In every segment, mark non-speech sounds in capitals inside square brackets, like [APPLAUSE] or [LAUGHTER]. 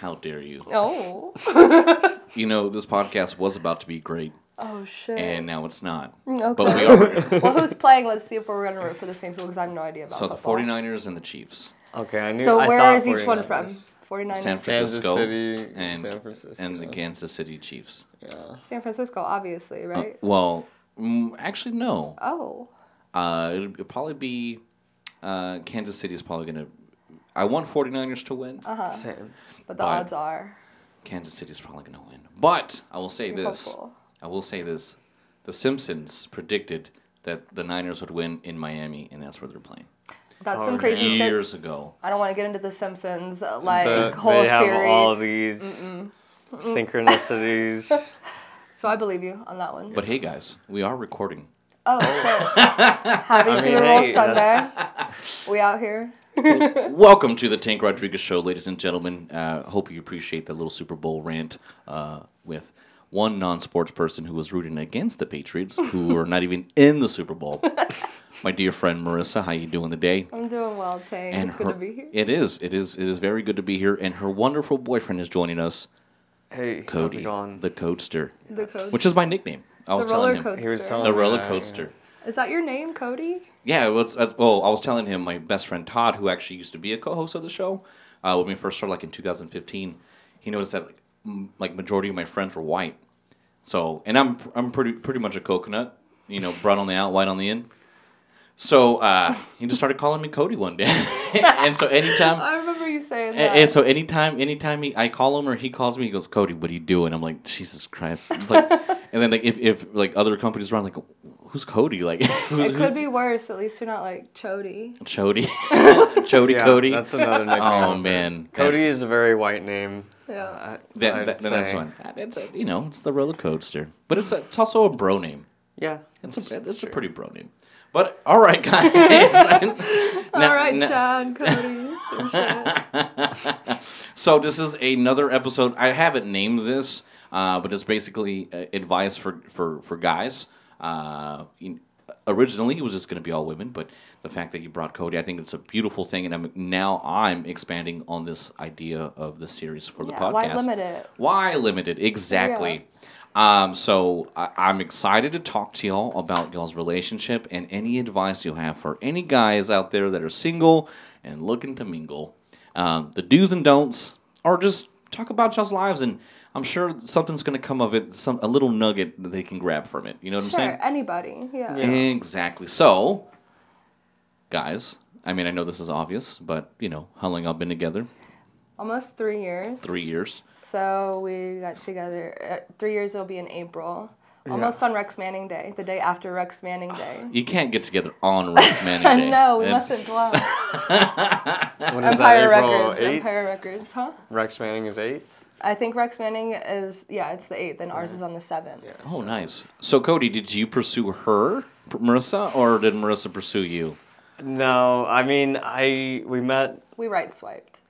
How dare you? Oh. You know, this podcast was about to be great, Oh shit. and now it's not. okay. But we are. [LAUGHS] well, who's playing? Let's see if we're gonna root for the same people because I have no idea about that. So the football. 49ers and the Chiefs. Okay, I knew. So I where thought each one 49ers. from? 49ers. San Francisco City and San Francisco. and the Kansas City Chiefs. Yeah. San Francisco, obviously, right? Well, mm, actually, no. oh. Uh, it'll, it'll probably be uh, Kansas City is probably gonna. I want 49ers to win. Uh-huh. Same. But the But- odds are. Kansas City is probably gonna win. But I will say You're this. hopeful. I will say this. The Simpsons predicted that the Niners would win in Miami, and that's where they're playing. That's Oh, some crazy shit. Years ago. I don't want to get into the Simpsons uh, like The- whole they have theory. all these synchronicities. [LAUGHS] So I believe you on that one. But hey, guys, we are recording. oh shit! [LAUGHS] Happy I mean, Super Bowl hey, Sunday. we out here. [LAUGHS] Welcome to the Tank Rodriguez Show, ladies and gentlemen. Uh, hope you appreciate that little Super Bowl rant uh, with one non-sports person who was rooting against the Patriots, who [LAUGHS] are not even in the Super Bowl. [LAUGHS] My dear friend Marissa, how are you doing today? I'm doing well, Tay. it's good to be here. It is. It is. It is very good to be here, and her wonderful boyfriend is joining us, Hey, Cody, how's it going? the Coadster, The coast. which is my nickname. I was the roller telling him coaster. He was telling the me roller that, coaster. Is that your name, Cody? Yeah, was. Uh, well, I was telling him my best friend Todd, who actually used to be a co-host of the show, uh, when we first started, like in 2015. He noticed that like, m- like majority of my friends were white. So, and I'm I'm pretty pretty much a coconut, you know, brown on the out, white on the in. So uh, he just started calling me Cody one day, [LAUGHS] and so anytime. [LAUGHS] I remember you saying that. And, and so anytime, anytime he, I call him or he calls me, he goes, "Cody, what are you doing?" I'm like, "Jesus Christ!" It's like, [LAUGHS] and then like if, if like other companies around, like, who's Cody? Like, who's, it could who's- be worse. At least you're not like Chody. Chody, Chody, Yeah, Cody. That's another nickname. Oh, man. Cody is a very white name. Yeah. I, That, I'd that, that's say. one. It's a, you know, it's the roller coaster, but it's a, it's also a bro name. Yeah, It's that's- a that's it's a pretty bro name. But all right, guys. [LAUGHS] All Now- right, now- Chad, Cody. [LAUGHS] so this is another episode. I haven't named this, uh, but it's basically uh, advice for for for guys. Uh, you- originally, it was just going to be all women, but the fact that you brought Cody, I think it's a beautiful thing, and I'm now I'm expanding on this idea of the series for the Yeah, podcast. why limit it? Why limited? Exactly. Um, so I, I'm excited to talk to y'all about y'all's relationship and any advice you have for any guys out there that are single and looking to mingle. Um, the do's and don'ts, or just talk about y'all's lives, and I'm sure something's going to come of it. Some a little nugget that they can grab from it. You know what I'm Sure, saying? anybody. Yeah. Exactly. So, guys, I mean, I know this is obvious, but you know, how long y'all been together? Almost three years. Three years. So we got together. Uh, three years it'll be in April. Almost on Rex Manning Day, the day after Rex Manning Day. [SIGHS] You can't get together on Rex [LAUGHS] Manning Day. no, we That's- mustn't bluff. [LAUGHS] What is Empire that, April Records. 8th? Empire Records, huh? Rex Manning is 8? I think Rex Manning is yeah, it's the eighth, and ours is on the seventh. Oh, nice. So, Cody, did you pursue her, Marissa, or did Marissa pursue you? No, I mean, I we met We right swiped.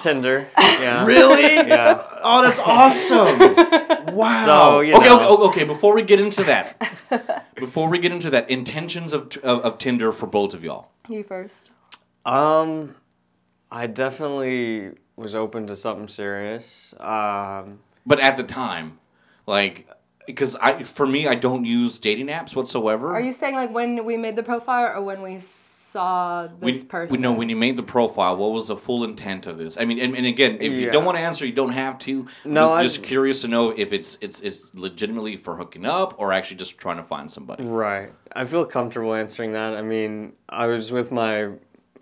Tinder. Yeah. Really? Yeah. Oh, that's awesome! Wow. So, you okay, know. okay, okay. Before we get into that, before we get into that, intentions of, of of Tinder for both of y'all. You first. Um, I definitely was open to something serious. Um, But at the time, like, because I, for me, I don't use dating apps whatsoever. Are you saying like when we made the profile or when we saw we, this person? We know when you made the profile, what was the full intent of this? I mean, and, and again, if you don't want to answer, you don't have to. I'm No, just, I- just curious to know if it's it's it's legitimately for hooking up or actually just trying to find somebody. right. I feel comfortable answering that. I mean, I was with my,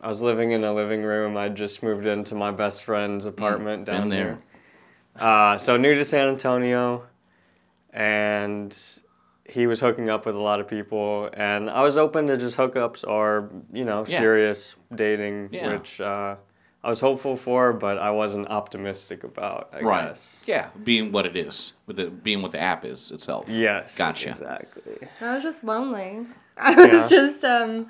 I was living in a living room. I just moved into my best friend's apartment been down there. there. Uh, so new to San Antonio, and he was hooking up with a lot of people, and I was open to just hookups or you know Yeah. serious dating, Yeah. which uh, I was hopeful for, but I wasn't optimistic about. I Right. guess. Yeah, being what it is, with it being what the app is itself. Yes. Gotcha. Exactly. I was just lonely. [LAUGHS] I was Yeah. just um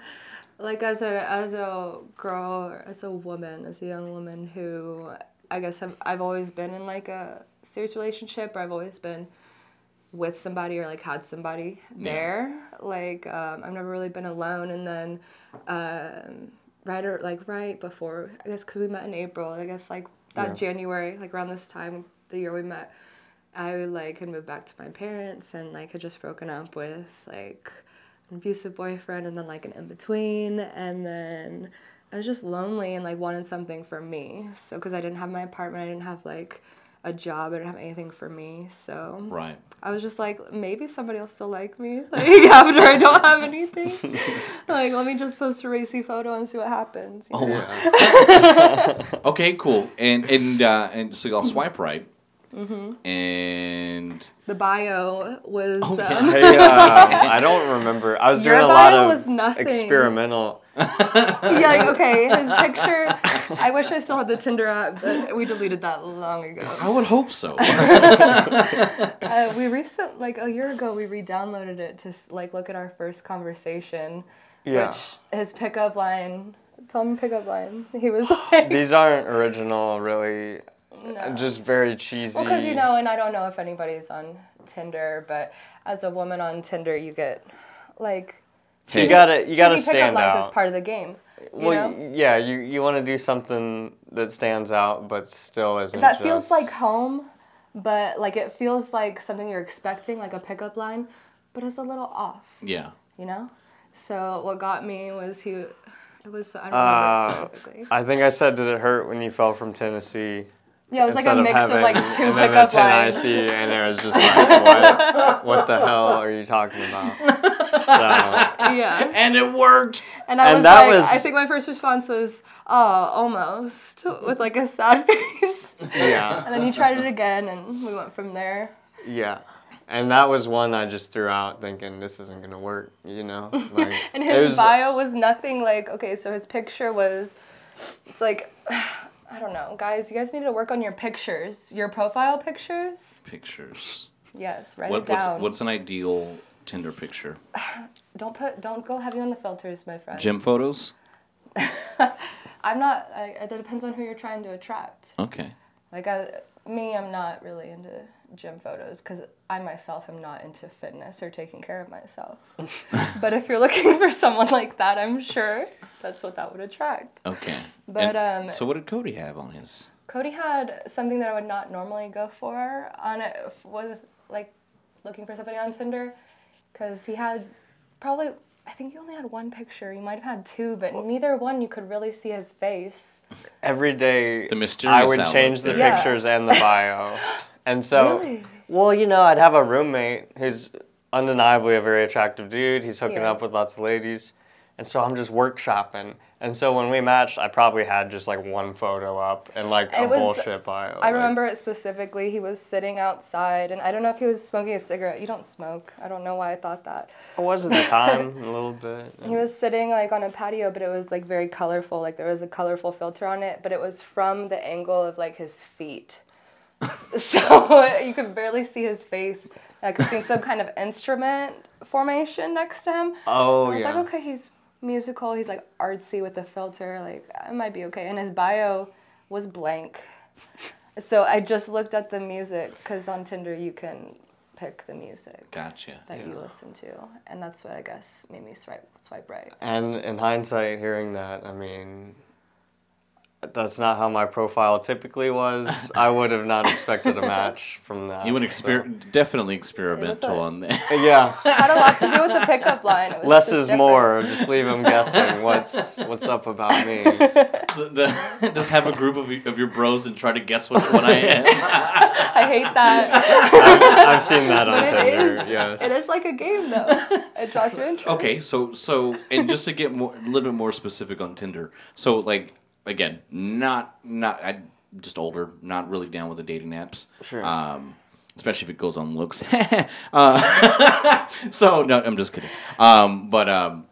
like as a as a girl as a woman, as a young woman who I guess I've, I've always been in like a serious relationship or I've always been with somebody or like had somebody there. Like um, I've never really been alone and then um, right or like right before I guess because we met in April I guess like that Yeah. January, like around this time, the year we met, I like had moved back to my parents and like had just broken up with like an abusive boyfriend and then like an in between and then I was just lonely and like wanted something for me. So because I didn't have my apartment, I didn't have like a job, I didn't have anything for me. So Right. I was just like, maybe somebody will still like me. [LAUGHS] Like after I don't have anything. [LAUGHS] like let me just post a racy photo and see what happens. you know? Oh, [LAUGHS] okay, cool. And and uh, and so y'all swipe right. Mm-hmm. And The bio was Oh, yeah. um, Hey, uh, I don't remember. I was Your doing a lot of experimental. yeah, like, okay, his picture. [LAUGHS] I wish I still had the Tinder app, but we deleted that long ago. I would hope so. [LAUGHS] [LAUGHS] Uh, we recent like a year ago, we re-downloaded it to like look at our first conversation, Yeah. which his pickup line. Tell him pickup line. He was like, These aren't original, really. No. Just very cheesy. Well, because you know, and I don't know if anybody's on Tinder, but as a woman on Tinder, you get like you gotta you gotta cheesy pickup stand lines out. as part of the game. You well, know? yeah, you you want to do something that stands out, but still isn't. that feels like home, but like it feels like something you're expecting, like a pickup line, but it's a little off. yeah. You know. So what got me was he. It was I don't Uh, specifically. I think I said, did it hurt when you fell from Tennessee? Yeah, it was like a instead mix of, having- like two and then pickup the lines. Tennessee, and it was just like, what, [LAUGHS] what the hell are you talking about? So, Yeah, And it worked. and I And was that like, was- I think my first response was, "Oh, almost," with like a sad [LAUGHS] face. yeah, And then he tried it again, and we went from there. yeah. And that was one I just threw out thinking this isn't gonna work, you know? Like, [LAUGHS] And his was- bio was nothing like okay, so his picture was it's like I don't know, guys, you guys need to work on your pictures. Your profile pictures? Pictures. Yes, write What, it what's down. what's an ideal Tinder picture? [SIGHS] Don't put don't go heavy on the filters, my friend. Gym photos. [LAUGHS] I'm not I, it depends on who you're trying to attract. Okay. Like I, me, I'm not really into gym photos because I myself am not into fitness or taking care of myself. [LAUGHS] but if you're looking for someone like that, I'm sure that's what that would attract. Okay. But, And um, so what did Cody have on his? Cody had something that I would not normally go for on it was like looking for somebody on Tinder because he had probably I think you only had one picture. You might have had two, but neither one you could really see his face. every day The I would change the there. Yeah. pictures and the bio. [LAUGHS] And so, Really? well, you know, I'd have a roommate who's undeniably a very attractive dude. He's hooking up with lots of ladies. And so I'm just workshopping. And so when we matched, I probably had just like one photo up and like And a was- bullshit bio. I like- remember it specifically. He was sitting outside, and I don't know if he was smoking a cigarette. You don't smoke. I don't know why I thought that. It was at the time, [LAUGHS] a little bit. He was sitting like on a patio, but it was like very colorful. Like there was a colorful filter on it, but it was from the angle of like his feet. [LAUGHS] so [LAUGHS] you could barely see his face. I could see some kind of instrument formation next to him. Oh, I was yeah. like, okay, he's musical. He's like artsy with the filter. Like I might be okay. And his bio was blank. So I just looked at the music because on Tinder you can pick the music Gotcha. that you listen to, and that's what I guess made me swipe swipe right. And in hindsight, hearing that, I mean, that's not how my profile typically was. I would have not expected a match [LAUGHS] from that. You would so- exper- definitely experimental a- on that. [LAUGHS] Yeah. Had a lot to do with the pickup line. It was Less is different. more. Just leave them guessing what's what's up about me. The- the- just have a group of, of your bros and try to guess which one I am. [LAUGHS] I hate that, I've, I've seen that on but Tinder. is. Yes. It is like a game though. It draws your interest. Okay, so so and just to get more a little bit more specific on Tinder. So like again, not not I just older, not really down with the dating apps. Sure. Um especially if it goes on looks. [LAUGHS] uh, [LAUGHS] so no, I'm just kidding. Um but um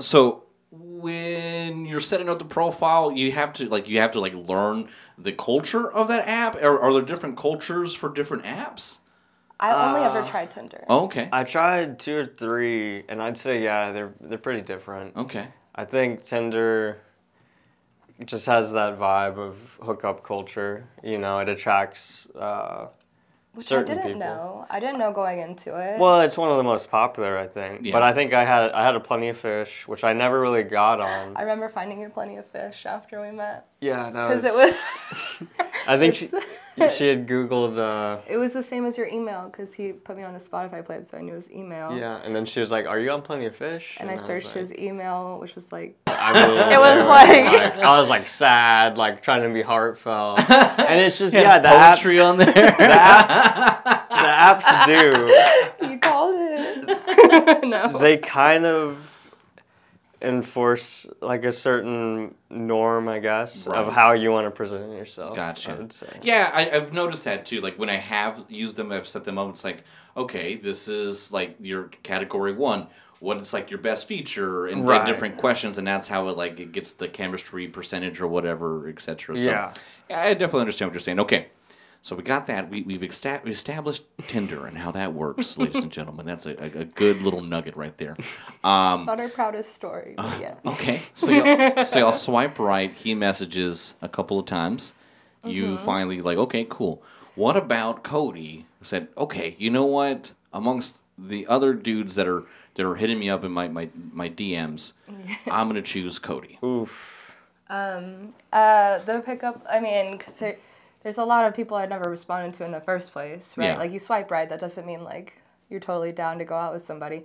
so when you're setting up the profile, you have to like you have to like learn the culture of that app. Or are there different cultures for different apps? I only Uh, ever tried Tinder. Oh, okay. I tried two or three, and I'd say yeah, they're they're pretty different. Okay. I think Tinder just has that vibe of hookup culture. You know, it attracts uh, Which certain I didn't people. know. I didn't know going into it. Well, it's one of the most popular, I think. Yeah. But I think I had I had a plenty of fish, which I never really got on. I remember finding you plenty of fish after we met Yeah, that because it was [LAUGHS] I think she, [LAUGHS] she had Googled. Uh, it was the same as your email because he put me on a Spotify plan, so I knew his email. yeah, and then she was like, "Are you on Plenty of Fish?" And I was searched like- his email, which was like [LAUGHS] I mean, [LAUGHS] It was like- I was like sad, like trying to be heartfelt, and it's just yeah, yeah, the poetry apps, on there. the apps, the apps do. you called it. no. They kind of enforce like a certain norm, I guess, Right. of how you want to present yourself. I Gotcha. say. Yeah, I, I've noticed that too. Like when I have used them, I've set them up. It's like, okay, this is like your category one. What is like your best feature, and, and Right. different questions, and that's how it like it gets the chemistry percentage or whatever, etc. So, Yeah. yeah, I definitely understand what you're saying. Okay, so we got that. We we've esta- we established Tinder and how that works, ladies and [LAUGHS] gentlemen. That's a, a, a good little nugget right there. Um, Not our proudest story, but yeah. Okay, so y'all, [LAUGHS] so y'all swipe right. He messages a couple of times. You finally like, okay, cool. What about Cody? Said, okay, you know what? Amongst the other dudes that are that are hitting me up in my my, my DMs, [LAUGHS] I'm gonna choose Cody. Oof. Um, uh, the pickup, I mean, because there, there's a lot of people I'd never responded to in the first place, right? Yeah. Like you swipe right, that doesn't mean like you're totally down to go out with somebody.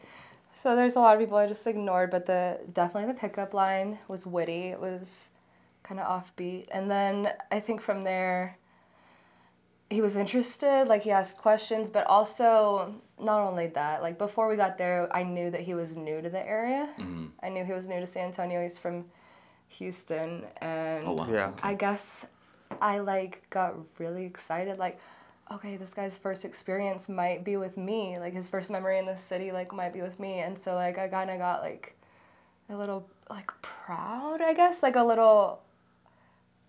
So there's a lot of people I just ignored, but the definitely the pickup line was witty. It was kind of offbeat, and then I think from there, he was interested. Like he asked questions, but also not only that. Like before we got there, I knew that he was new to the area. Mm-hmm. I knew he was new to San Antonio. He's from Houston, and Oh wow. Yeah. I guess I like got really excited like okay this guy's first experience might be with me like his first memory in the city like might be with me and so like I kind of got like a little like proud I guess like a little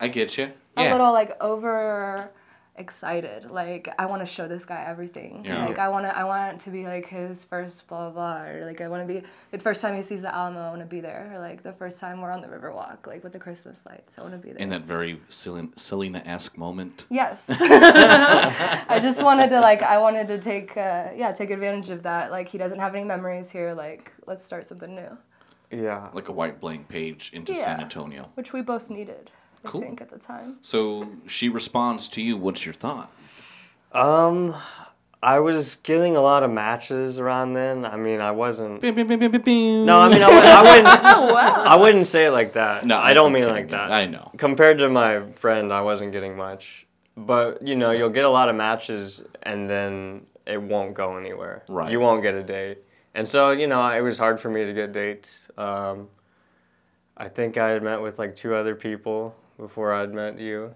I get you. a little like over excited like I want to show this guy everything Yeah. like I want to I want to be like his first blah blah, blah or like I want to be the first time he sees the Alamo I want to be there or like the first time we're on the Riverwalk like with the Christmas lights I want to be there In that very Selena esque moment. Yes. [LAUGHS] [LAUGHS] I just wanted to like I wanted to take uh, yeah take advantage of that. Like he doesn't have any memories here. Like let's start something new, Yeah. Like a white blank page into San Antonio. which we both needed. I Cool. think at the time. So she responds to you. What's your thought? Um, I was getting a lot of matches around then. I mean, I wasn't. Bing, bing, bing, bing, bing, bing. No, I mean, I, would, I wouldn't. [LAUGHS] Oh wow. I wouldn't say it like that. No, I don't mean kidding, like that. I know. Compared to my friend, I wasn't getting much. But you know, you'll get a lot of matches, and then it won't go anywhere. Right. You won't get a date, and so you know, it was hard for me to get dates. Um, I think I had met with like two other people before I'd met you.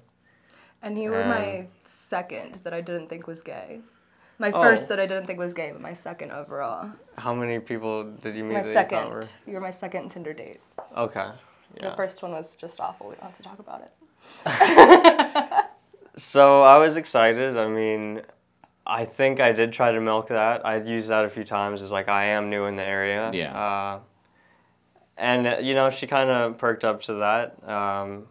And you were my Um, second that I didn't think was gay. My Oh. first that I didn't think was gay, but my second overall. How many people did you meet? My that you second. thought were- You were my second Tinder date. Okay. The first one was just awful. We don't have to talk about it. [LAUGHS] So I was excited. I mean, I think I did try to milk that. I used that a few times as like I am new in the area. Yeah. Uh, and uh, you know, she kind of perked up to that. Um,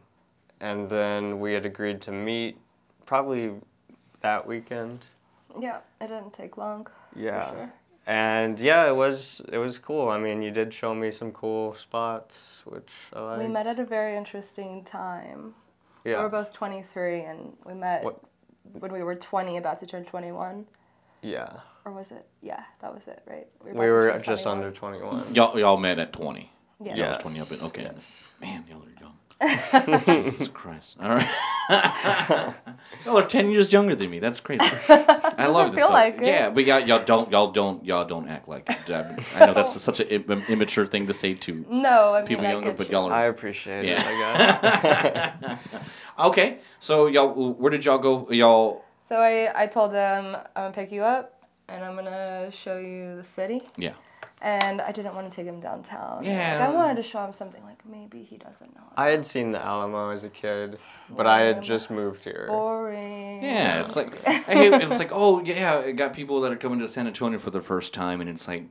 and then we had agreed to meet probably that weekend. Yeah, it didn't take long. Yeah. For sure. And yeah, it was it was cool. I mean, you did show me some cool spots, which I liked. We met at a very interesting time. Yeah. We yeah. were both 23 and we met What- when we were 20, about to turn 21. yeah. Or was it? Yeah, that was it, right? We about to were just 21. under 21. Y'all, y'all met at 20. Yes. Y'all Yes. 20 up in, okay. Yes. Man, y'all are young. Jesus [LAUGHS] Christ. All right. [LAUGHS] y'all are 10 years younger than me. That's crazy. [LAUGHS] I love this. feel stuff. like it. Yeah, but y'all, y'all don't y'all don't y'all don't act like it. I, I know that's such an Im- immature thing to say to No, I mean, people I younger, but you. y'all I appreciate Yeah. it, I. Okay. So y'all where did y'all go? Y'all So I, I told them I'm gonna pick you up and I'm gonna show you the city. Yeah. And I didn't want to take him downtown. Yeah. Like, I wanted to show him something like maybe he doesn't know. I had seen the Alamo as a kid, but I had just moved here. Boring. Yeah, it's like [LAUGHS] hate, it's like oh yeah, it got people that are coming to San Antonio for the first time, and it's like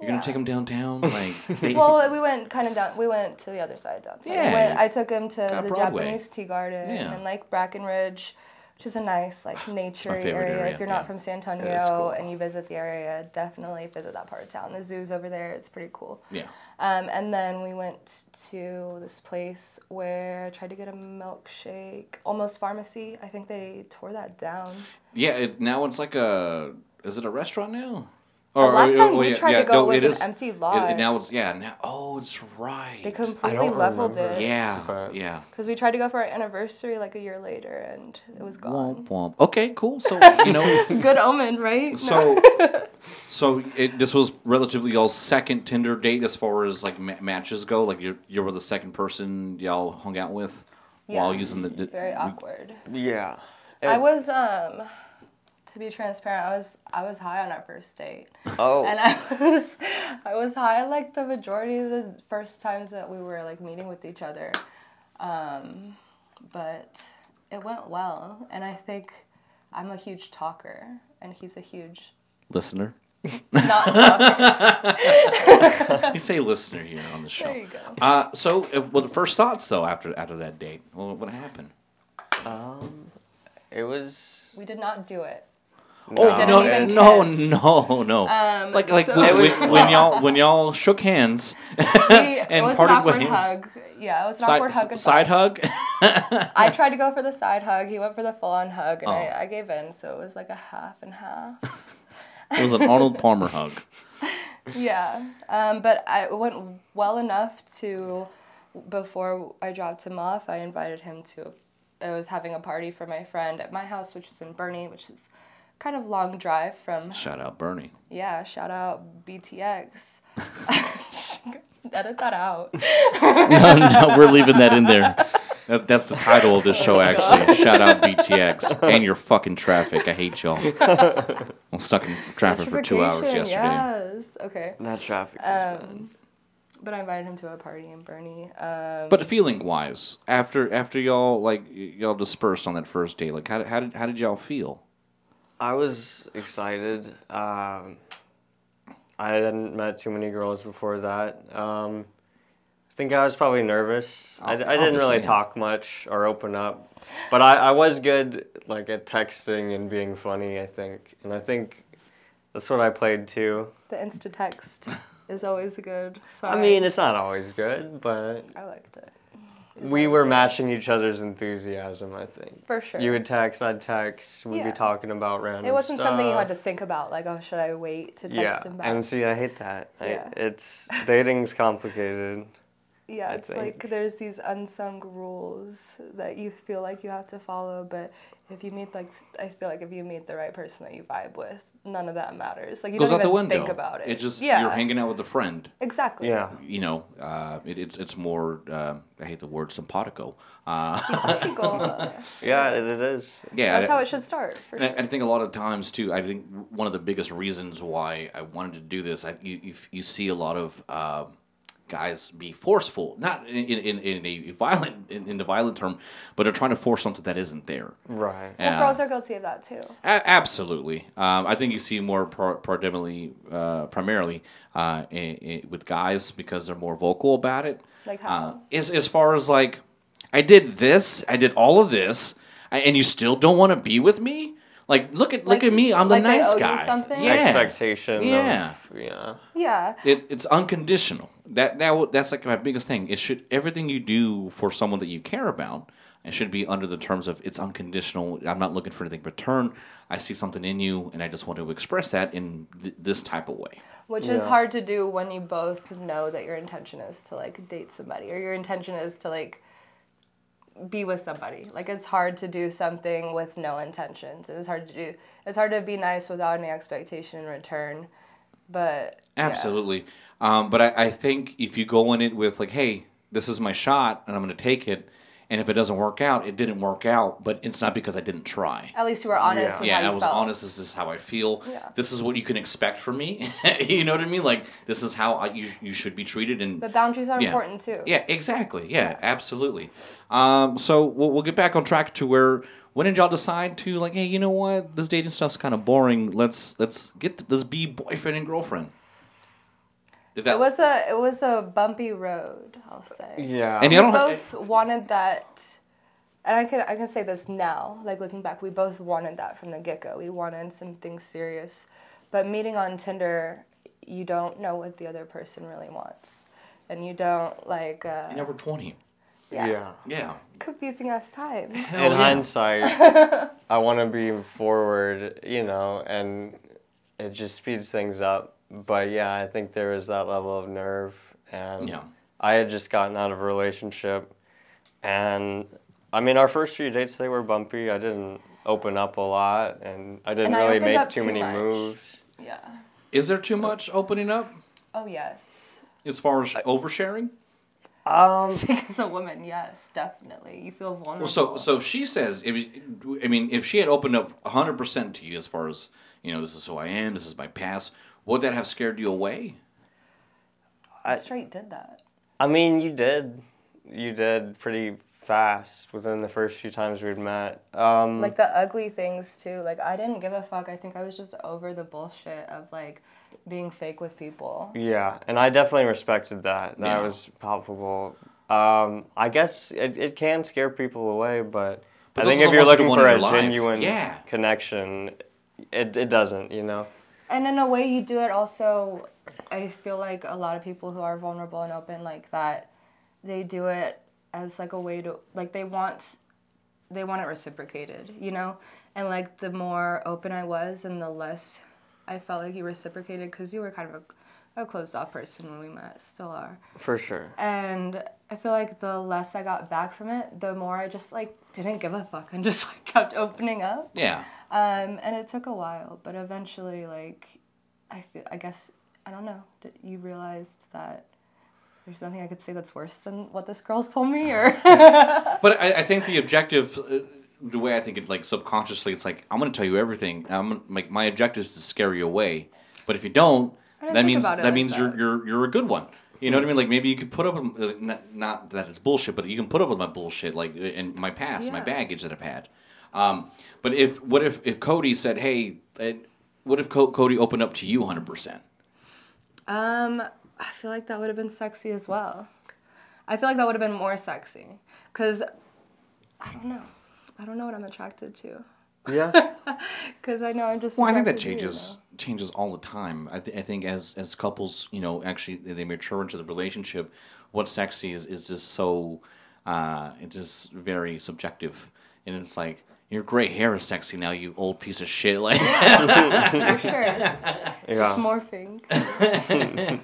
you're Yeah. gonna take him downtown, like [LAUGHS] they, Well, we went kind of down. We went to the other side downtown. We Yeah. went, I took him to Got the Broadway. Japanese tea garden Yeah. and like Brackenridge. Which is a nice like nature area. area, If you're yeah. not from San Antonio cool. and you visit the area, definitely visit that part of town. The zoo's over there. It's pretty cool. Yeah. Um, and then we went to this place where I tried to get a milkshake, Olmos Pharmacy. I think they tore that down. Yeah. It, now it's like a. Is it a restaurant now? The last time we yeah, tried yeah, to go no, was it an is. empty It- lot. it- now it's yeah. Now oh, it's right. they completely leveled remember. it. Yeah. But- Yeah. Because we tried to go for our anniversary like a year later and it was gone. Womp womp. Okay, cool. So [LAUGHS] you know, Good omen, right? So [LAUGHS] so it, this was relatively y'all's second Tinder date as far as like ma- matches go. Like you you were the second person y'all hung out with while using the. the Very awkward. Yeah. I was um to be transparent, I was I was high on our first date. Oh. And I was I was high like the majority of the first times that we were like meeting with each other. Um, but it went well and I think I'm a huge talker and he's a huge listener. [LAUGHS] not talker. [LAUGHS] You say listener here on the show. there you go. Uh, so, uh, well, the first thoughts though after after that date, well, what happened? Um, it was. We did not do it. Oh didn't no, even no, no, no! Um, like like so- when, when, when y'all when y'all shook hands, [LAUGHS] We, [LAUGHS] it And was an parted awkward ways. hug. Yeah, it was an side, awkward hug. side hug. I [LAUGHS] tried to go for the side hug. He went for the full on hug, and Oh. I, I gave in. So it was like a half and half. it was an Arnold Palmer hug. yeah, um, but I it went well enough to before I dropped him off. I invited him to. I was having a party for my friend at my house, which is in Boerne, which is kind of long drive from. Shout out Boerne. Yeah, shout out BTX. Edit that out. no, no, we're leaving that in there. That, that's the title of this show, actually. Shout out BTX and your fucking traffic. I hate y'all. [LAUGHS] I'm stuck in traffic for two hours yesterday. Yes. Okay. That traffic was bad. Um, but I invited him to a party in Boerne. Um, But feeling wise, after after y'all like y- y'all dispersed on that first date, like how how did, how did y'all feel? I was excited. Um, I hadn't met too many girls before that. Um, I think I was probably nervous. I, I didn't really yeah. talk much or open up, but I, I was good like at texting and being funny. I think, and I think that's what I played too. the Insta text [LAUGHS] is always a good. I mean, it's not always good, but I liked it. We were matching each other's enthusiasm. I think. For sure. You would text, I'd text. We'd Yeah. be talking about random. it wasn't something you had to think about, like, oh, should I wait to text Yeah, him back? and see, I hate that. I, Yeah. it's dating's complicated. Yeah, I it's think. like there's these unsung rules that you feel like you have to follow, but if you meet like, I feel like if you meet the right person that you vibe with, none of that matters. Like you Goes don't out the even window. think about it. It just yeah, you're hanging out with a friend. exactly. Yeah. You know, uh, it, it's it's more. Uh, I hate the word simpatico. Uh, Simpatico. [LAUGHS] Yeah, it, it is. yeah, That's I- how it should start. For And I. I think a lot of times too. I think one of the biggest reasons why I wanted to do this, I, you, you you see a lot of uh, guys be forceful, not in in, in a violent in, in the violent term, but they're trying to force something that isn't there. Right. Well, Yeah. girls are guilty of that too. A- absolutely. Um, I think you see more pro- predominantly, uh, primarily uh, i i with guys because they're more vocal about it. Like Uh, how? as, as far as like, I did this, I did all of this, I- and you still don't want to be with me? Like, look at look at me, I'm the like they nice owe you guy. something? Yeah. Expectation. Yeah. Of, yeah. Yeah. It, it's unconditional. That that that's like my biggest thing. It should everything you do for someone that you care about, it should be under the terms of it's unconditional. I'm not looking for anything in return. I see something in you, and I just want to express that in th- this type of way. Which is hard to do when you both know that your intention is to like date somebody or your intention is to like be with somebody. Like it's hard to do something with no intentions. It's hard to do it's hard to be nice without any expectation in return. But yeah. Absolutely. Um, but I, I think if you go in it with like, hey, this is my shot, and I'm going to take it, and if it doesn't work out, it didn't work out. But it's not because I didn't try. At least you were honest Yeah. with yeah, how you I was felt. honest. This is how I feel. Yeah. This is what you can expect from me. [LAUGHS] you know what I mean? Like this is how I, you you should be treated. And the boundaries are Yeah. important too. yeah, exactly. Yeah, absolutely. Um, so we'll, we'll get back on track to where. When did y'all decide to like, hey, you know what? This dating stuff's kind of boring. Let's let's get let's be boyfriend and girlfriend. Did that It was a it was a bumpy road, I'll say. Yeah. And We you don't both wanted that and I can I can say this now, like looking back, we both wanted that from the get go. We wanted something serious, but meeting on Tinder, you don't know what the other person really wants, and you don't like. Uh, And now we're 20. yeah. yeah. Yeah. Confusing ass time. Hell in yeah. hindsight, [LAUGHS] I want to be forward, you know, and it just speeds things up. But yeah, I think there is that level of nerve, and Yeah. I had just gotten out of a relationship, and I mean, our first few dates they were bumpy. I didn't open up a lot, and I didn't And really opened make too too many much. moves. Yeah. Is there too much opening up Oh yes. as far as oversharing? Um, [LAUGHS] As a woman, yes, definitely. You feel vulnerable. Well, so so she says. If, I mean, if she had opened up 100 percent to you, as far as you know, this is who I am, this is my past, would that have scared you away? I- straight did that. I mean, you did, you did pretty fast within the first few times we'd met. Um, Like the ugly things too. Like I didn't give a fuck. I think I was just over the bullshit of like being fake with people. Yeah, and I definitely respected that. That Yeah. was palpable. Um, I guess it, it can scare people away, but, But I think if you're looking for a life. genuine Yeah. connection, it, it doesn't, you know? And in a way, you do it also. I feel like a lot of people who are vulnerable and open like that, they do it as like a way to like they want, they want it reciprocated, you know. And like the more open I was, and the less I felt like you reciprocated because you were kind of a, a closed off person when we met, still are. For sure. And I feel like the less I got back from it, the more I just like didn't give a fuck and [LAUGHS] just like kept opening up. Yeah. Um, and it took a while, but eventually, like, I feel, I guess, I don't know, that you realized that there's nothing I could say that's worse than what this girl's told me, or [LAUGHS] [LAUGHS] But I, I think the objective, uh, the way I think it, like subconsciously, it's like I'm to tell you everything. I'm like my objective is to scare you away. But if you don't, that means that like means you're you're you're a good one. You know what I mean? Like maybe you could put up, with- uh, not, not that it's bullshit, but you can put up with my bullshit, like uh, in my past, my baggage that I've had. Um, but if what if if Cody said, hey, uh, what if Co- Cody opened up to you 100 percent? um, I feel like that would have been sexy as well. I feel like that would have been more sexy, cause I don't know, I don't know what I'm attracted to, Yeah. [LAUGHS] cause I know I'm just. Well, I think that changes. you, changes changes all the time. I, th- I think as as couples, you know, actually they mature into the relationship, what's sexy is, is just so uh, it's just very subjective, and it's like your gray hair is sexy now, you old piece of shit. [LAUGHS] Like, For sure, [LAUGHS] yeah. it's morphing. [LAUGHS]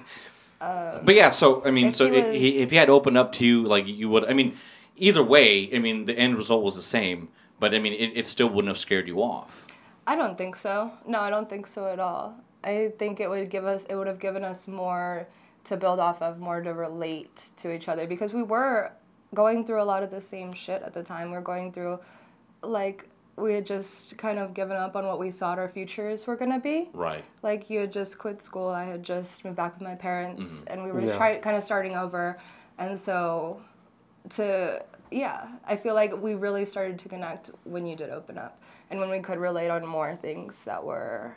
but yeah. So I mean, If so he i- he, was- if he had opened up to you, like you would. I mean, either way, I mean, the end result was the same. But I mean, it, it still wouldn't have scared you off. I don't think so. No, I don't think so at all. I think it would give us it would have given us more to build off of, more to relate to each other because we were going through a lot of the same shit at the time. We are going through like we had just kind of given up on what we thought our futures were gonna be. Right. Like you had just quit school, I had just moved back with my parents, mm-hmm. and we were Yeah. try, kind of starting over. And so, to yeah, I feel like we really started to connect when you did open up, and when we could relate on more things that were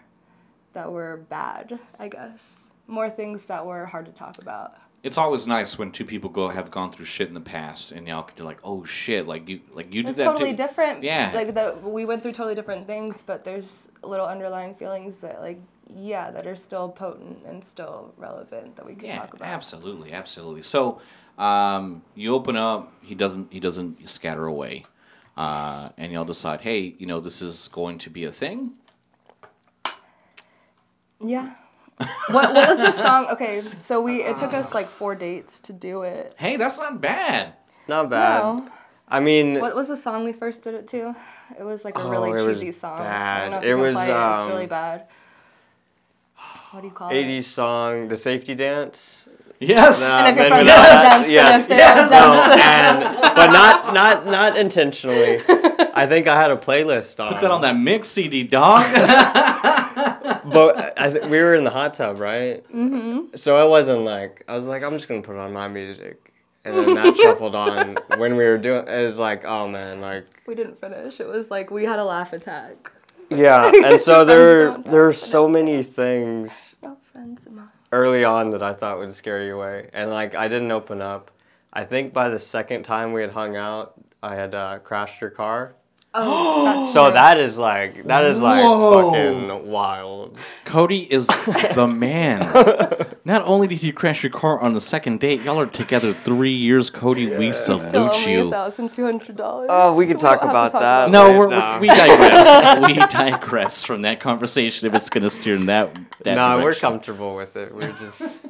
that were bad, I guess. More things that were hard to talk about. It's always nice when two people go have gone through shit in the past, and y'all can be like, oh shit, like you like you did It's that It's totally too. different. Yeah. Like the we went through totally different things, but there's little underlying feelings that like yeah, that are still potent and still relevant that we can Yeah, talk about. absolutely, absolutely. So, um, you open up. He doesn't. He doesn't scatter away, uh, and y'all decide, hey, you know, this is going to be a thing. Yeah. what what was the song? Okay, so we it took us like four dates to do it. Hey, that's not bad. Not bad. No. I mean, What was the song we first did it to? It was like a Oh, really cheesy song. I don't know if It you can was, play it. It's um, really bad. What do you call 80s it? song, the safety dance. Yes. No. And if you're from without the hats, yes, and if they're No, and but not not not intentionally. I think I had a playlist on. Put that on that mix CD, dog. [LAUGHS] But I th- we were in the hot tub, right? Mm-hmm. So it wasn't like I was like I'm just gonna put on my music, and then that [LAUGHS] shuffled on when we were doing. It was like oh man, like We didn't finish. It was like we had a laugh attack. Yeah. [LAUGHS] And so there are so many things No friends of mine. early on that I thought would scare you away, and like I didn't open up. I think by the second time we had hung out, I had uh, crashed your car. Oh, [GASPS] that's So true. that is like that is like Whoa. fucking wild. Cody is [LAUGHS] the man. [LAUGHS] Not only did you crash your car on the second date, y'all are together three years. Cody, we Still salute only you. thousand two hundred dollars. Oh, we could talk about that. No, we're, no. we digress. [LAUGHS] we digress from that conversation if it's going to steer in that. that no, we're comfortable with it. We're just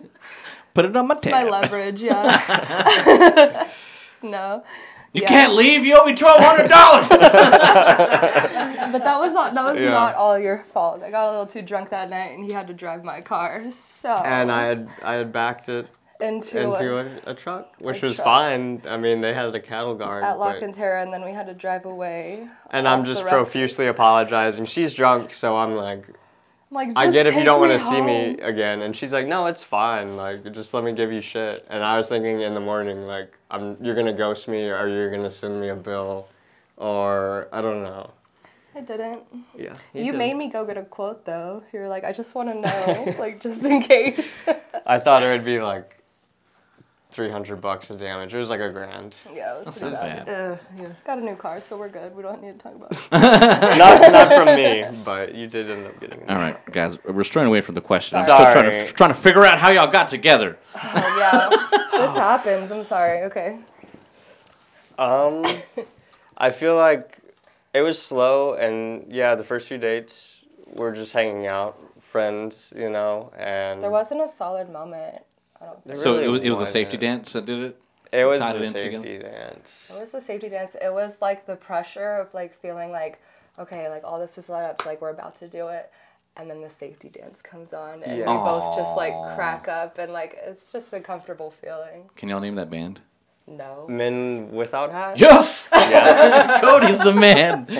Put it on my my tab. leverage, yeah. no. You Yeah. can't leave. You owe me twelve hundred dollars. [LAUGHS] [LAUGHS] But that was not that was Yeah. not all your fault. I got a little too drunk that night, and he had to drive my car. So and I had I had backed it into, into a, a, a truck, which A was truck. fine. I mean, they had a cattle guard. at but- La Cantera, and then we had to drive away. and I'm just profusely apologizing. She's drunk, so I'm like, I'm like, I get if you don't want to see me again. And she's like, no, it's fine. Like, just let me give you shit. And I was thinking in the morning, like, I'm you're gonna ghost me, or you're gonna send me a bill, or I don't know. I didn't. Yeah. You, did. made me go get a quote though. You were like, I just want to know, [LAUGHS] like, just in case. I thought it would be like. 300 bucks of damage. It was like a grand. yeah, it was That's pretty not bad. bad. yeah. Got a new car, so we're good. We don't need to talk about it. [LAUGHS] [LAUGHS] not, not from me, but you did end up getting it. All right, guys, we're straying away from the question. I'm still trying to trying to figure out how y'all got together. Oh, yeah, this [LAUGHS] happens. I'm sorry. Okay. Um, I feel like it was slow, and yeah, the first few dates were just hanging out, friends, you know, and There wasn't a solid moment. I don't think. So really it was, it was a safety dance that did it. It was tied it the in safety dance. It was the safety dance. It was like the pressure of like feeling like, okay, like all this is led up to like we're about to do it. And then the safety dance comes on, and Yeah. we both just like crack up, and like it's just a comfortable feeling. Can y'all name that band? No. Men without hats. Yes, Yeah. [LAUGHS] Cody's the man. [LAUGHS]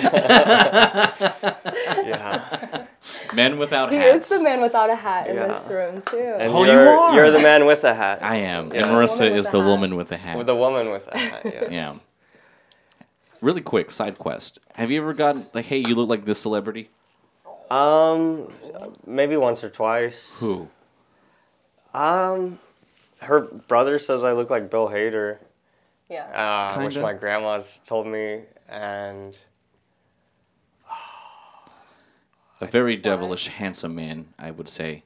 yeah. Men without He hats. is the man without a hat in Yeah. this room too. And Oh, you you're. You're the man with the hat. I am, Yeah. and Marissa woman with is the the hat. woman with the hat. With the woman with the hat. [LAUGHS] Yeah. yeah. Really quick side quest. Have you ever gotten like, hey, you look like this celebrity? Um, maybe once or twice. Who? Um, her brother says I look like Bill Hader. yeah. uh, which my grandma's told me, and A very devilish, handsome man, I would say.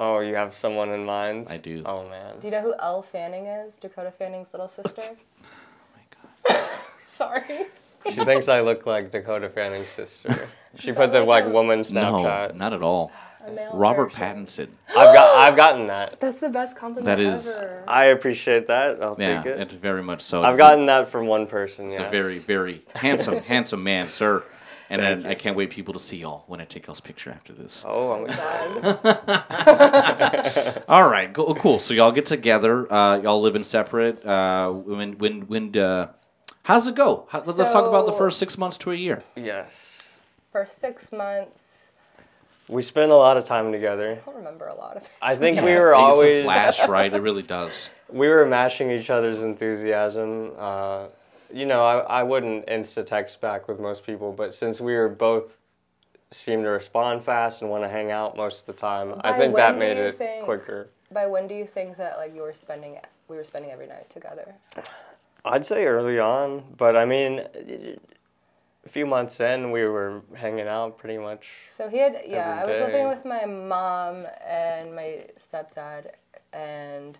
oh, you have someone in mind. I do. Oh man. Do you know who Elle Fanning is? Dakota Fanning's little sister. [LAUGHS] Oh my [LAUGHS] God. Sorry. She thinks I look like Dakota Fanning's sister. [LAUGHS] She put the like like a- woman No, not at all. A male Robert version. Pattinson. I've got I've gotten that. That's the best compliment That is- ever. I appreciate that. I'll Yeah, take it. it's very much so. I've It's a- gotten that from one person. It's Yeah. a very, very handsome, handsome man, sir. And Thank then. I can't wait people to see y'all when I take y'all's picture after this. Oh, I'm excited. God. [LAUGHS] All right, go, cool. So y'all get together. Uh, y'all live in separate. Uh, when, when, when? Uh, how's it go? How, let's talk about the first six months to a year. yes. First six months, We spent a lot of time together. I don't remember a lot of it. I think Yeah, we I were think always It's a flash, right? It really does. [LAUGHS] we were matching each other's enthusiasm. Uh, you know, I, I wouldn't insta text back with most people, but since we were both seem to respond fast and want to hang out most of the time, I think that made it think- quicker. By when do you think that like you were spending we were spending every night together? I'd say early on, but I mean, a few months in, we were hanging out pretty much. So he had yeah, I was living with my mom and my stepdad and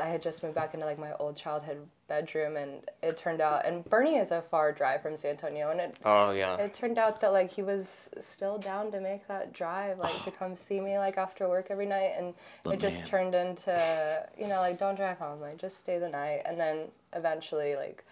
I had just moved back into like my old childhood bedroom and it turned out and Boerne is a far drive from San Antonio and it Oh yeah. it turned out that like he was still down to make that drive like to [SIGHS] come see me like after work every night and The it just man. turned into you know like don't drive home like just stay the night and then eventually like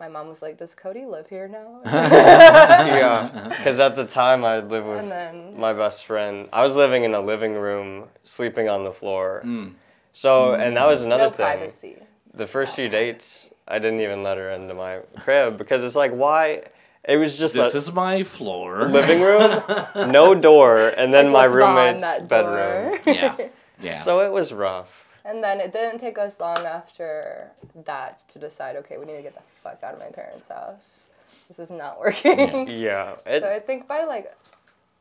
my mom was like does cody live here now [LAUGHS] [LAUGHS] yeah, because at the time I lived with then my best friend. I was living in a living room, sleeping on the floor. Mm. So, and that was another no thing. privacy The first few dates, I didn't even let her into my crib because it's like, why? It was just This a is my floor. living room, [LAUGHS] no door, and then like, my let's gnaw on roommate's that bedroom. [LAUGHS] yeah, yeah. So it was rough. and then it didn't take us long after that to decide okay we need to get the fuck out of my parents house this is not [LAUGHS] working Yeah, it, so i think by like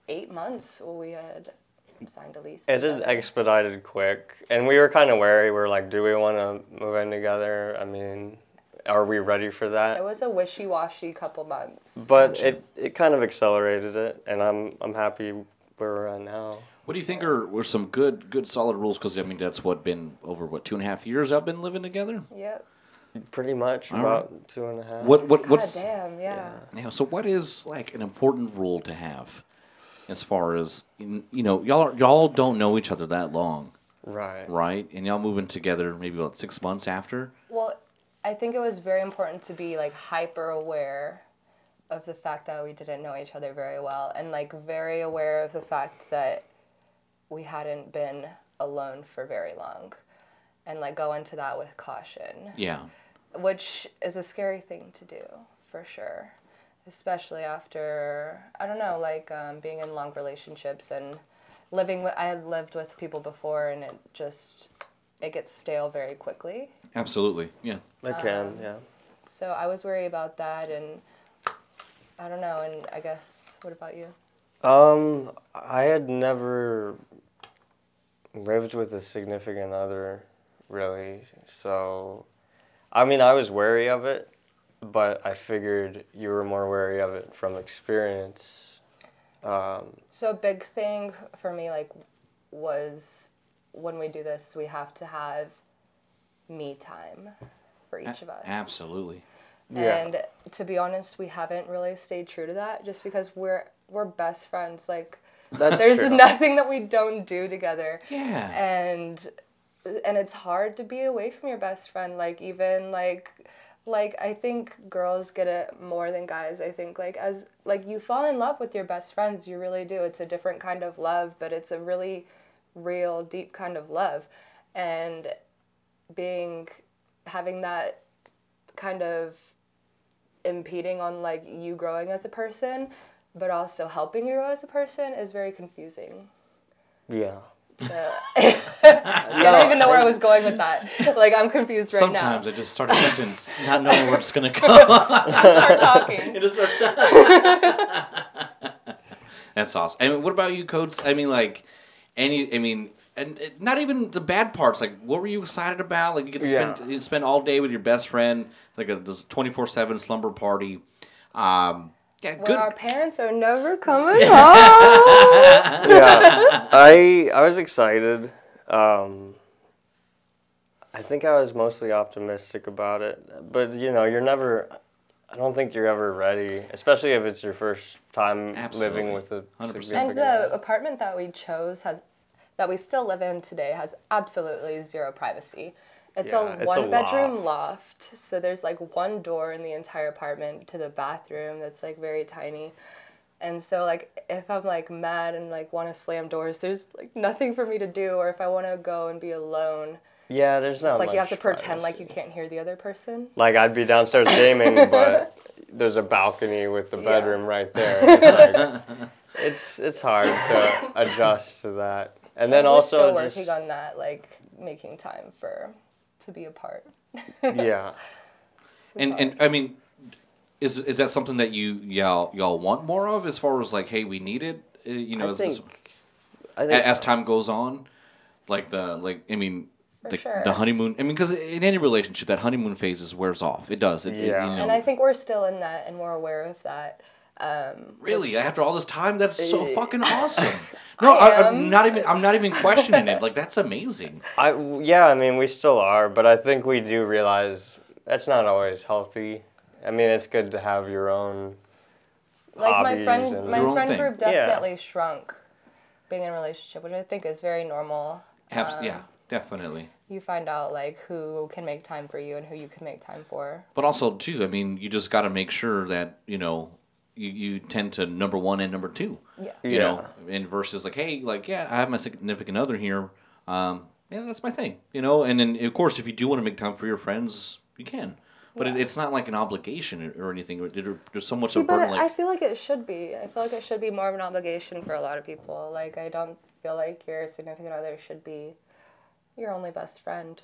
eight months we had signed a lease it did expedited quick, and we were kind of wary. We are like, do we want to move in together? I mean, are we ready for that? It was a wishy-washy couple months. but it, it kind of accelerated it, and I'm I'm happy where we're at now. What do you think are were some good good solid rules? Because I mean that's what been over what two and a half years I've been living together. Yep. Pretty much All about two and a half. What what God what's damn, yeah. Now, so what is like an important rule to have, as far as you know, y'all are, y'all don't know each other that long, Right. right? And y'all moving together maybe about six months after. Well, I think it was very important to be like hyper aware of the fact that we didn't know each other very well and like very aware of the fact that we hadn't been alone for very long and like go into that with caution, Yeah, which is a scary thing to do for sure. Especially after I don't know, like um, being in long relationships and living with I had lived with people before and it just it gets stale very quickly. absolutely. Yeah. I can, yeah. So I was worried about that, and I don't know. And I guess, what about you? Um, I had never lived with a significant other, really. So, I mean, I was wary of it, but I figured you were more wary of it from experience. Um, So a big thing for me, like, was when we do this, we have to have me time for each of us. Absolutely. Yeah. And to be honest, we haven't really stayed true to that, just because we're we're best friends. Like, that's there's true. nothing that we don't do together. Yeah. and and it's hard to be away from your best friend like even like like i think girls get it more than guys i think. Like as like you fall in love with your best friends you really do. It's a different kind of love but it's a really real deep kind of love. And being having that kind of impeding on like you growing as a person but also helping you grow as a person is very confusing. Yeah. So, [LAUGHS] I don't even know where I was going with that. Like I'm confused right Sometimes now. Sometimes I just start a sentence, [LAUGHS] not knowing where it's gonna go. I start talking. It just starts. [LAUGHS] That's awesome. I mean, what about you, Codes? I mean, like, any. I mean, and uh, not even the bad parts. Like, what were you excited about? Like, you could spend Yeah. you spend all day with your best friend, like a twenty four seven slumber party. Um, yeah, When good. our parents are never [LAUGHS] coming home. yeah, I I was excited. Um, I think I was mostly optimistic about it, but you know, you're never. I don't think you're ever ready, especially if it's your first time Absolutely. living with a 100%. and the apartment that we chose has, that we still live in today, has absolutely zero privacy. It's Yeah, a it's a one bedroom loft. loft. So there's like one door in the entire apartment to the bathroom that's like very tiny. And so like if I'm like mad and like want to slam doors, there's like nothing for me to do. Or if I want to go and be alone, yeah, there's not. it's like you have to pretend like you can't hear the other person. Like I'd be downstairs gaming, [LAUGHS] but there's a balcony with the Yeah. bedroom right there. It's, like, [LAUGHS] it's it's hard to adjust to that, and then We're also still just working on that, like making time for to be apart. yeah. [LAUGHS] and and I mean, is is that something that you y'all y'all want more of as far as like, hey, we need it? Uh, You know, I as, think, as, I think as time goes on, like the like I mean. The, sure. the honeymoon. I mean, because in any relationship, that honeymoon phase is wears off. It does. It, it- Yeah. you know, And I think we're still in that, and we're aware of that. Um, Really, after all this time, that's so Eh. fucking awesome. [LAUGHS] No, I, I I'm not even. I'm not even questioning it. Like that's amazing. I yeah, I mean we still are, but I think we do realize that's not always healthy. I mean, it's good to have your own. like my hobbies friend, and- my Your own friend thing. group Yeah. definitely shrunk, being in a relationship, which I think is very normal. Abs- Um, yeah, definitely. You find out like who can make time for you and who you can make time for. But also too, I mean, you just got to make sure that you know you, you tend to number one and number two. Yeah. You Yeah. know, and versus like, hey, like yeah, I have my significant other here. Um, yeah, that's my thing. You know, and then of course, if you do want to make time for your friends, you can. But it, it's not like an obligation or anything. There's so much See, of but burden. I Like, feel like it should be. I feel like it should be more of an obligation for a lot of people. Like I don't feel like your significant other should be your only best friend.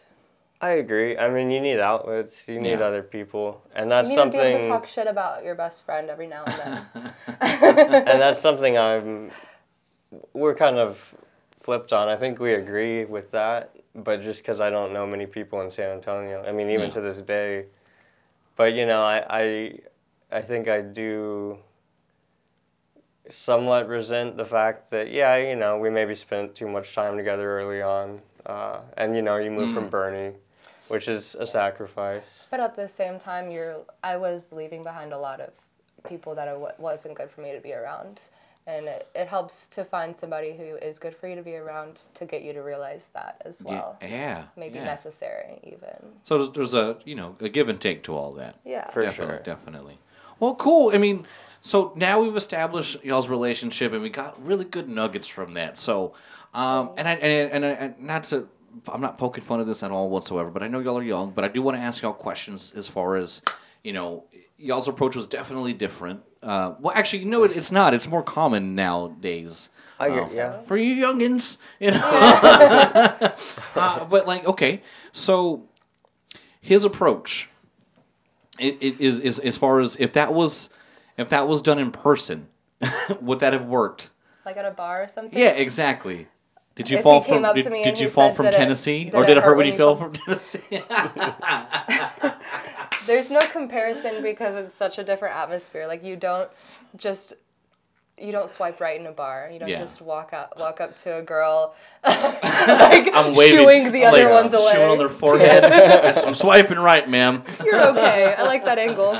I agree. I mean, you need outlets. You need Yeah. other people, and You that's need to be able something. to talk shit about your best friend every now and then. [LAUGHS] and that's something I'm. We're kind of flipped on. I think we agree with that, but just because I don't know many people in San Antonio, I mean, even Yeah. to this day, but you know, I, I I think I do somewhat resent the fact that yeah, you know, we maybe spent too much time together early on, uh, and you know, you move from Boerne, which is a sacrifice. But at the same time, you're I was leaving behind a lot of people that it wasn't good for me to be around. And it, it helps to find somebody who is good for you to be around to get you to realize that as well. yeah, yeah, Maybe yeah. necessary, even. So there's, there's a you know a give and take to all that. Yeah. For definitely, sure. definitely. Well, cool. I mean, so now we've established y'all's relationship, and we got really good nuggets from that. So, um, and I and, and, and not to, I'm not poking fun of this at all whatsoever, but I know y'all are young, but I do want to ask y'all questions as far as, you know, y'all's approach was definitely different. Uh, well, actually, no, it, it's not. It's more common nowadays. I get Um, yeah. for you youngins, you know. [LAUGHS] uh, but like, okay, so his approach it, it is, is as far as if that was if that was done in person, [LAUGHS] would that have worked? Like at a bar or something? Yeah, exactly. Did you fall from did, did you fall said, from "Did it- Tennessee did or it did it hurt when you fell from Tennessee? [LAUGHS] [LAUGHS] There's no comparison because it's such a different atmosphere. Like you don't just you don't swipe right in a bar. You don't Yeah. just walk out walk up to a girl [LAUGHS] like I'm waving, shooing the I'm other like, ones away. Shooing on their forehead. I'm swiping right, ma'am. You're okay. I like that angle.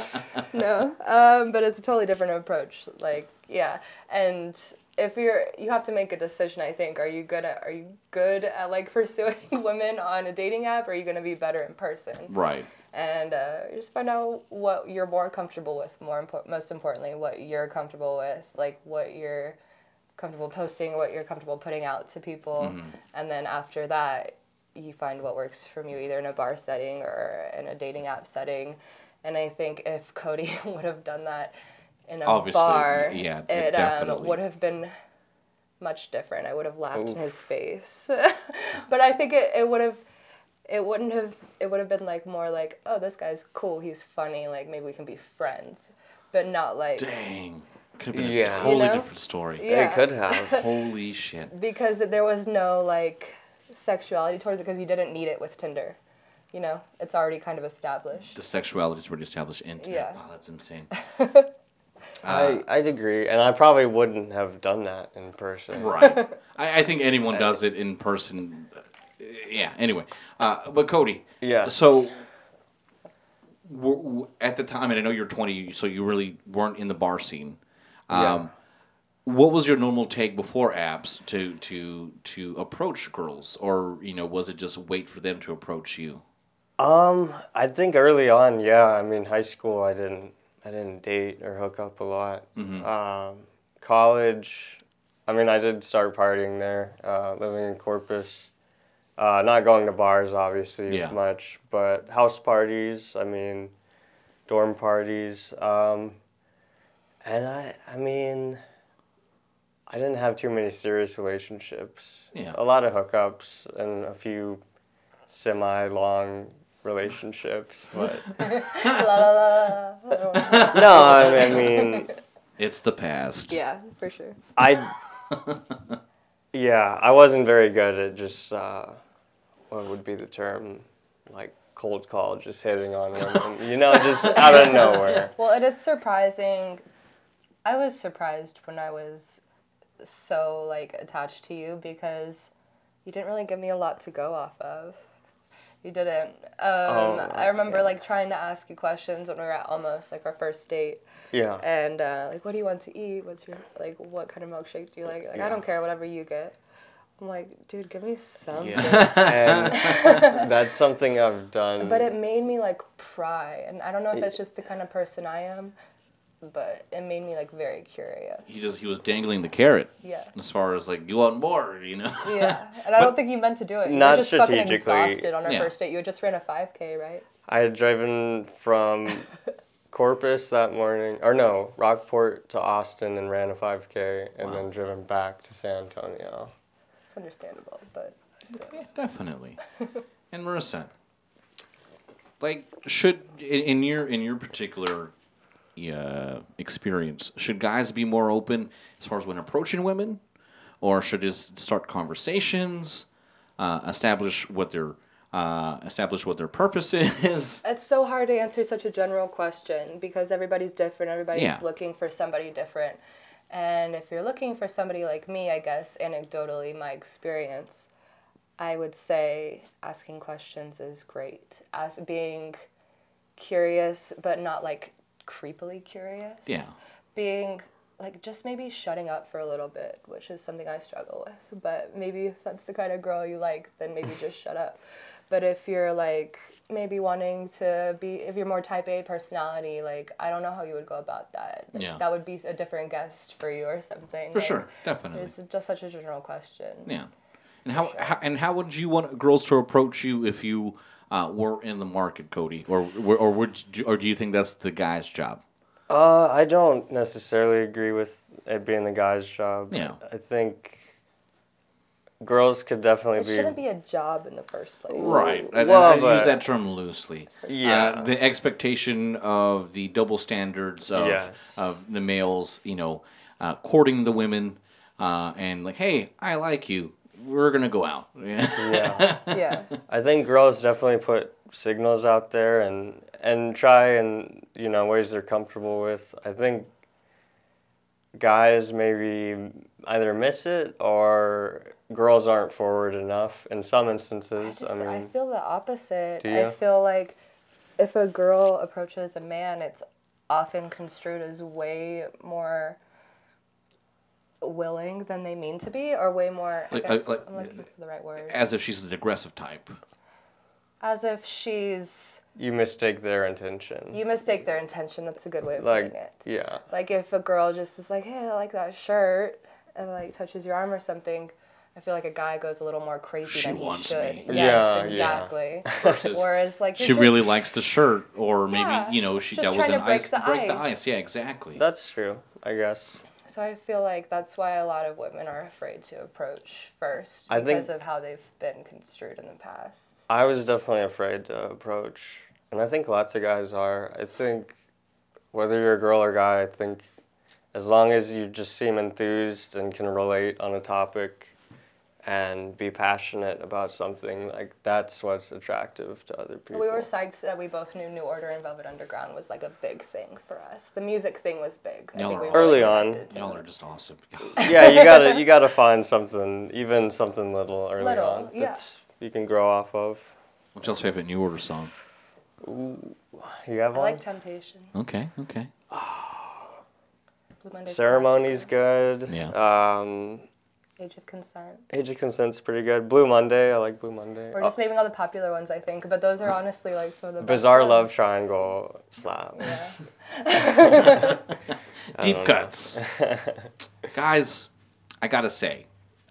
No, um, but it's a totally different approach. Like, yeah, and if you're, you have to make a decision. I think. Are you good at? Are you good at like [LAUGHS] pursuing women on a dating app? Or are you gonna be better in person? Right. And uh, just find out what you're more comfortable with. More impor- most importantly, what you're comfortable with. Like what you're comfortable posting, what you're comfortable putting out to people, and then after that, you find what works from you, either in a bar setting or in a dating app setting. And I think if Cody [LAUGHS] would have done that in a Obviously, bar, yeah, it definitely. um, would have been much different. I would have laughed in his face, [LAUGHS] but I think it, it would have. It wouldn't have. It would have been like more like, oh, this guy's cool. He's funny. Like maybe we can be friends, but not like Dang. Could have been a totally You know? different story. Yeah. It could have. [LAUGHS] Holy shit. because there was no like sexuality towards it because you didn't need it with Tinder. You know, it's already kind of established. The sexuality is already established into Yeah. Wow, that's insane. [LAUGHS] I I'd agree, and I probably wouldn't have done that in person. Right. [LAUGHS] I, I think anyone does it in person. uh, Yeah. Anyway, uh, but Cody. Yeah. So, w- w- at the time, and I know you're 20, so you really weren't in the bar scene. Um, Yeah. What was your normal take before apps to to to approach girls, or you know, was it just wait for them to approach you? Um, I think early on, yeah. I mean, high school, I didn't, I didn't date or hook up a lot. Um, college, I mean, I did start partying there, uh, living in Corpus. Uh, not going to bars, obviously, Yeah. much, but house parties. I mean, dorm parties. Um, and I, I mean, I didn't have too many serious relationships. Yeah. A lot of hookups and a few semi-long relationships, but [LAUGHS] la, la, la, la. [LAUGHS] no, I, I mean, It's the past. Yeah, for sure. I, [LAUGHS] yeah, I wasn't very good at just uh, what would be the term, like cold call, just hitting on women, you know, just out of nowhere. Well, and it's surprising. I was surprised when I was so like attached to you because you didn't really give me a lot to go off of. You didn't. Um, I remember yeah. like trying to ask you questions when we were at almost like our first date, Yeah. and uh, like, what do you want to eat? What's your like? What kind of milkshake do you like? Like, I don't care, whatever you get. I'm like, dude, give me something. and [LAUGHS] that's something I've done. But it made me like pry, and I don't know if that's just the kind of person I am, but it made me like very curious. He just he was dangling the carrot Yeah. as far as like you want more, you know. Yeah, [LAUGHS] and I don't think you meant to do it. You Not were just fucking strategically. exhausted on our Yeah. first date. You had just ran a 5K, right? I had driven from [LAUGHS] Corpus that morning, or no, Rockport to Austin and ran a 5K, and then driven back to San Antonio. It's understandable, but still. Definitely. and Marissa, like, should in, in your in your particular uh, experience, should guys be more open as far as when approaching women, or should just start conversations, uh, establish what their uh, establish what their purpose [LAUGHS] is. It's so hard to answer such a general question because everybody's different. Everybody's Yeah. looking for somebody different. And if you're looking for somebody like me, I guess anecdotally, my experience, I would say asking questions is great. As being curious, but not like creepily curious. Yeah. Being like just maybe shutting up for a little bit, which is something I struggle with. But maybe if that's the kind of girl you like, then maybe just shut up. But if you're like maybe wanting to be, if you're more type A personality, like I don't know how you would go about that. Like, Yeah. That would be a different guest for you or something. For Like, sure, definitely. It's just such a general question. Yeah. And how, how and how would you want girls to approach you if you uh, were in the market, Cody, or or or, would you, or do you think that's the guy's job? Uh, I don't necessarily agree with it being the guy's job. Yeah. I think girls could definitely It be. shouldn't be a job in the first place. Right. I, Well, I, I use that term loosely. Yeah. Uh, the expectation of the double standards of Yes. of the males, you know, uh, courting the women, uh, and like, hey, I like you. We're gonna go out. Yeah. yeah. Yeah. [LAUGHS] I think girls definitely put signals out there and and try and you know ways they're comfortable with. I think guys maybe either miss it or girls aren't forward enough in some instances. I, Just- I mean, feel the opposite. Do I feel like if a girl approaches a man, it's often construed as way more willing than they mean to be, or way more. I Like- guess uh, like- I'm looking for the right word. As if she's the aggressive type. As if she's. you mistake their intention. You mistake their intention. That's a good way of like putting it. yeah. Like if a girl just is like, "Hey, I like that shirt," and like touches your arm or something. I feel like a guy goes a little more crazy She than he wants should. me. Yes, Yeah, yeah. exactly. [LAUGHS] Versus Whereas like she you're really likes the shirt, or maybe Yeah, you know she just that was trying an to break ice the break the ice. ice. Yeah, exactly. That's true. I guess. So I feel like that's why a lot of women are afraid to approach first because of how they've been construed in the past. I was definitely afraid to approach, and I think lots of guys are. I think whether you're a girl or guy, I think as long as you just seem enthused and can relate on a topic and be passionate about something, like that's what's attractive to other people. We were psyched that we both knew New Order and Velvet Underground was like a big thing for us. The music thing was big. I Y'all think are we awesome. Early on. Y'all are just awesome. [LAUGHS] yeah, you gotta you gotta find something, even something little early Little, on yeah. that's you can grow off of. What's y'all's favorite New Order song? Ooh, You have I one? like Temptation. Okay, okay. Ceremony's classic. good. Yeah. Um, Age of Consent. Age of Consent's pretty good. Blue Monday, I like Blue Monday. We're just uh, naming all the popular ones, I think, but those are honestly like some of the best Bizarre ones. Love Triangle slaps. Yeah. [LAUGHS] [LAUGHS] Deep cuts. Guys, I gotta say,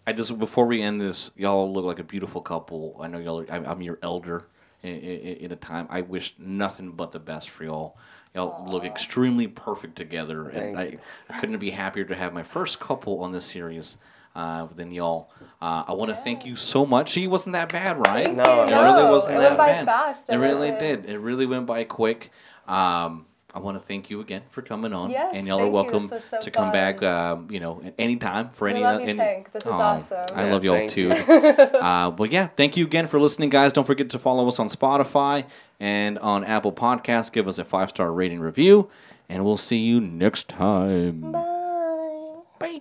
I just before we end this, y'all look like a beautiful couple. I know y'all. Are, I'm, I'm your elder in, in, in a time. I wish nothing but the best for y'all. Y'all look extremely perfect together, and Thank I. I couldn't be happier to have my first couple on this series. Uh, than y'all. Uh, I want to thank you so much. He wasn't that bad, right? No, it no, really wasn't it that went by bad. fast. It It really wasn't- did. It really went by quick. Um, I want to thank you again for coming on, Yes, and y'all thank are you. welcome This was so to come back. Um, you know, at any time for We any. love you, and- Tank. This is Aw, awesome. I Yeah, love y'all too. [LAUGHS] [LAUGHS] uh, but yeah, thank you again for listening, guys. Don't forget to follow us on Spotify and on Apple Podcasts. Give us a five star rating review, and we'll see you next time. Bye. Bye.